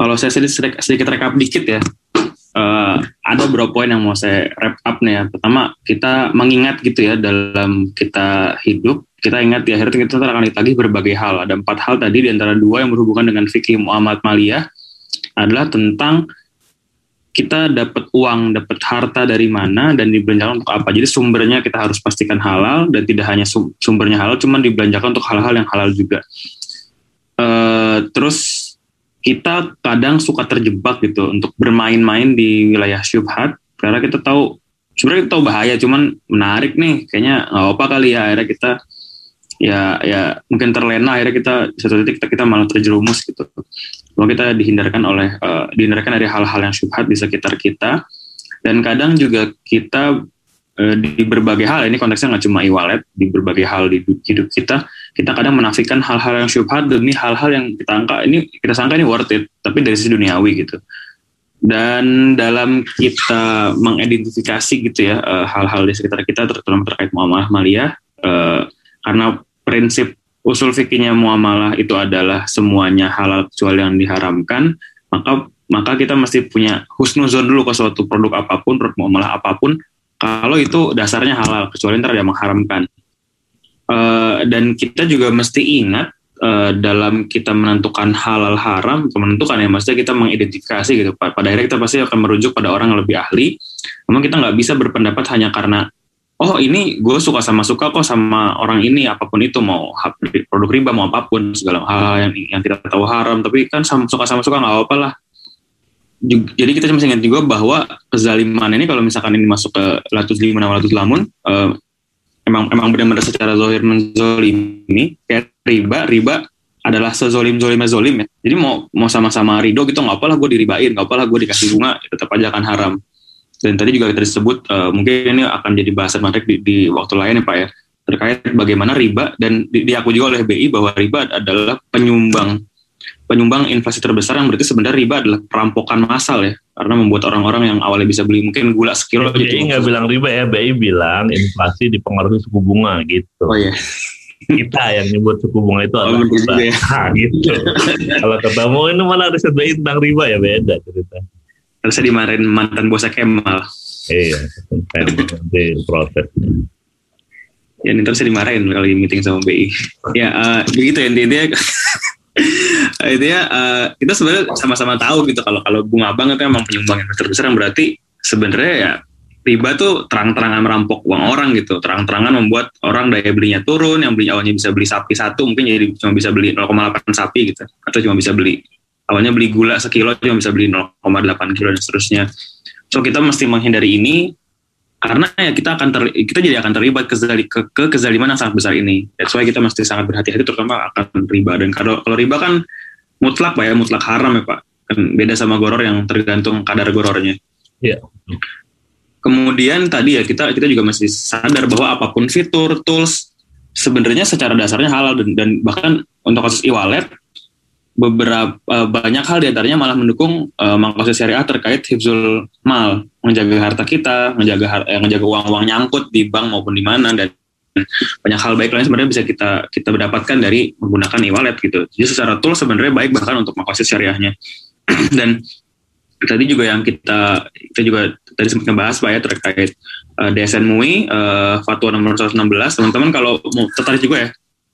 kalau saya sedikit, sedikit rekap dikit ya, uh, ada beberapa poin yang mau saya wrap up nih ya. Pertama, kita mengingat gitu ya dalam kita hidup, kita ingat di akhir kita akan ditagih berbagai hal. Ada empat hal tadi, di antara dua yang berhubungan dengan fikih Muhammad Maliyah adalah tentang kita dapat uang, dapat harta dari mana dan dibelanjakan untuk apa. Jadi sumbernya kita harus pastikan halal dan tidak hanya sumbernya halal, cuman dibelanjakan untuk hal-hal yang halal juga. Uh, terus kita kadang suka terjebak gitu untuk bermain-main di wilayah syubhat. Karena kita tahu sebenarnya kita tahu bahaya cuman menarik nih. Kayaknya nggak apa kali ya akhirnya kita ya ya mungkin terlena akhirnya kita satu titik kita, kita malah terjerumus gitu. Kalau kita dihindarkan oleh uh, dihindarkan dari hal-hal yang syubhat di sekitar kita. Dan kadang juga kita uh, di berbagai hal ini konteksnya nggak cuma e-wallet di berbagai hal di hidup kita kita kadang menafikan hal-hal yang syubhat demi hal-hal yang kita angka ini kita sangka ini worth it tapi dari sisi duniawi gitu. Dan dalam kita mengidentifikasi gitu ya eh, hal-hal di sekitar kita terutama terkait muamalah maliyah uh, karena prinsip usul fikihnya muamalah itu adalah semuanya halal kecuali yang diharamkan maka maka kita mesti punya husnuzon dulu ke suatu produk apa pun produk muamalah apa pun kalau itu dasarnya halal kecuali ntar yang mengharamkan Eh, dan kita juga mesti ingat uh, dalam kita menentukan halal haram, menentukan ya, maksudnya kita mengidentifikasi gitu. Pada akhirnya kita pasti akan merujuk pada orang yang lebih ahli. Memang kita nggak bisa berpendapat hanya karena oh ini gue suka sama suka kok sama orang ini apa pun itu mau produk riba mau apa pun segala hal yang yang tidak tahu haram tapi kan sama, suka sama suka nggak apa-apa lah jadi kita mesti ingat juga bahwa kezaliman ini kalau misalkan ini masuk ke latus lima latus lamun uh, emang emang benar-benar secara zohir menzolimi kayak riba riba adalah sezolim zolim zolim ya. Jadi mau mau sama-sama ridho gitu nggak apalah gue diribain nggak apalah gue dikasih bunga tetap aja akan haram. Dan tadi juga kita disebut uh, mungkin ini akan jadi bahasan menarik di, di waktu lain ya pak ya. Terkait bagaimana riba dan di, diakui juga oleh BI bahwa riba adalah penyumbang penyumbang inflasi terbesar yang berarti sebenarnya riba adalah perampokan massal ya. Karena membuat orang-orang yang awalnya bisa beli mungkin gula sekilo BI gitu. nggak bilang riba ya BI bilang inflasi dipengaruhi suku bunga gitu. Oh iya. Kita yang nyebut suku bunga itu adalah oh, kita ya. nah, gitu. Kalau ketemu ini mana riset BI tentang riba ya beda cerita. Terus saya dimarahin mantan bosnya Kemal. Iya nanti proses. Ya terus saya dimarahin kali meeting sama BI ya uh, begitu ya intinya itu ya uh, kita sebenarnya sama-sama tahu gitu kalau kalau bunga bank itu emang penyumbang yang terbesar yang berarti sebenarnya ya riba tuh terang-terangan merampok uang orang gitu. Terang-terangan membuat orang daya belinya turun yang beli awalnya bisa beli sapi satu mungkin jadi cuma bisa beli 0,8 sapi gitu. Atau cuma bisa beli awalnya beli gula sekilo cuma bisa beli 0,8 kilo dan seterusnya. So kita mesti menghindari ini karena ya kita akan ter, kita jadi akan terlibat ke, ke, ke kezaliman yang sangat besar ini. That's why kita mesti sangat berhati-hati terutama akan riba. Dan kalau kalau riba kan mutlak pak ya mutlak haram ya pak kan beda sama goror yang tergantung kadar gorornya. Iya. Yeah. Kemudian tadi ya kita kita juga mesti sadar bahwa apa pun fitur tools sebenarnya secara dasarnya halal dan, dan bahkan untuk kasus e-wallet beberapa uh, banyak hal di antaranya malah mendukung uh, makosid syariah terkait hifzul mal, menjaga harta kita, menjaga har eh, menjaga uang-uang nyangkut di bank maupun di mana dan banyak hal baik lain sebenarnya bisa kita kita mendapatkan dari menggunakan e-wallet gitu. Jadi secara tool sebenarnya baik bahkan untuk makosid syariahnya. dan tadi juga yang kita kita juga tadi sempat ngebahas pak ya terkait uh, DSN MUI uh, fatwa nomor 116 teman-teman kalau mau tertarik juga ya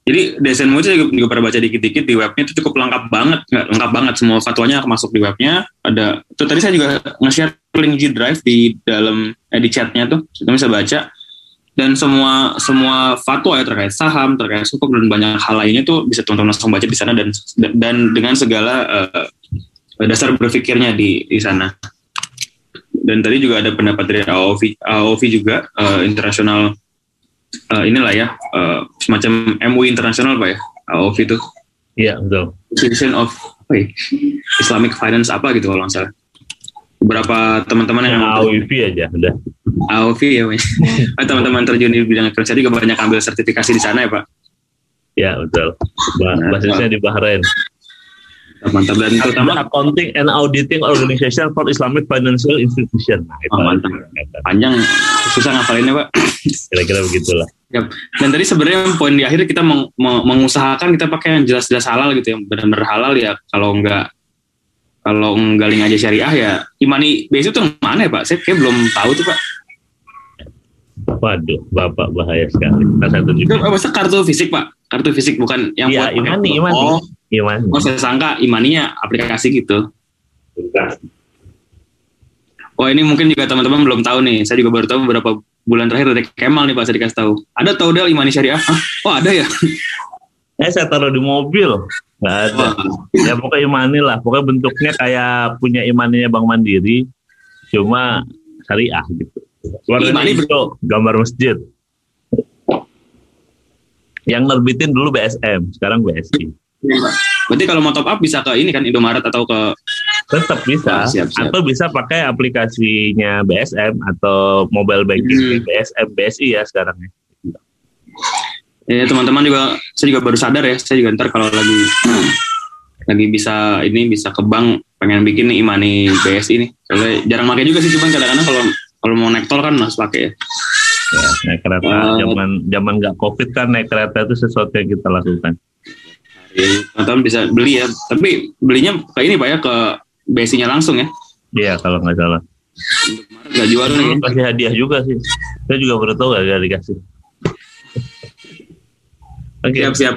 jadi DSN Moja juga, juga pernah baca dikit-dikit di webnya itu cukup lengkap banget, nggak lengkap banget semua fatwanya masuk di webnya. Ada itu tadi saya juga nge-share link G Drive di dalam eh, di chatnya tuh, kita bisa baca. Dan semua semua fatwa ya terkait saham, terkait suku dan banyak hal lainnya tuh bisa teman-teman langsung baca di sana dan dan dengan segala uh, dasar berpikirnya di di sana. Dan tadi juga ada pendapat dari AOV, AOV juga uh, internasional uh, inilah ya uh, semacam MUI internasional pak ya AOF itu. Iya betul. Institution of apa ya, Islamic Finance apa gitu kalau nggak salah. Beberapa teman-teman yang AOV aja udah AOV ya pak teman-teman terjun di bidang kerja juga banyak ambil sertifikasi di sana ya pak. Ya betul. Bahasanya di Bahrain. Mantap. Dan terutama accounting and auditing organization for Islamic financial institution. Nah, itu oh, mantap. Panjang. Susah ngapalinnya pak. Kira-kira begitulah. Yap. dan tadi sebenarnya poin di akhir kita meng, mengusahakan kita pakai yang jelas-jelas halal gitu yang benar-benar halal ya. Kalau enggak kalau nggaling aja syariah ya Imani BSI itu mana ya Pak? Saya kayak belum tahu tuh Pak. Waduh, Bapak bahaya sekali. Nah, satu Itu apa sih kartu fisik Pak? Kartu fisik bukan yang Iya, buat Imani, Imani. Oh, Gimana? oh, saya sangka Imaninya aplikasi gitu. Oh ini mungkin juga teman-teman belum tahu nih. Saya juga baru tahu beberapa bulan terakhir dari Kemal nih Pak saya dikasih tahu. Ada tahu Del Imani Syariah? Hah? Oh ada ya? Eh, saya taruh di mobil. Nggak ada. Wah, Ya pokoknya imani lah. Pokoknya bentuknya kayak punya imaninya Bank Mandiri. Cuma syariah gitu. Warnanya ber- hijau, gambar masjid. Yang nerbitin dulu BSM, sekarang BSI. Berarti kalau mau top up bisa ke ini kan Indomaret atau ke Tetap bisa. Ah, siap, siap. Atau bisa pakai aplikasinya BSM atau mobile banking Hmm. BSM, BSI ya sekarang. ya. ya teman-teman juga saya juga baru sadar ya. Saya juga ntar kalau lagi lagi bisa ini bisa ke bank pengen bikin nih Imani BSI nih. Soalnya jarang pakai juga sih cuman kadang-kadang kalau kalau mau naik tol kan harus pakai ya. Ya, naik kereta Oh. zaman zaman nggak covid kan naik kereta itu sesuatu yang kita lakukan. Ya, teman-teman bisa beli ya. Tapi belinya ke ini Pak ya ke BSI-nya langsung ya. Iya kalau nggak salah. Nggak jual nih. Kasih hadiah juga sih. Saya juga baru tahu gak dikasih. Oke, Siap siap.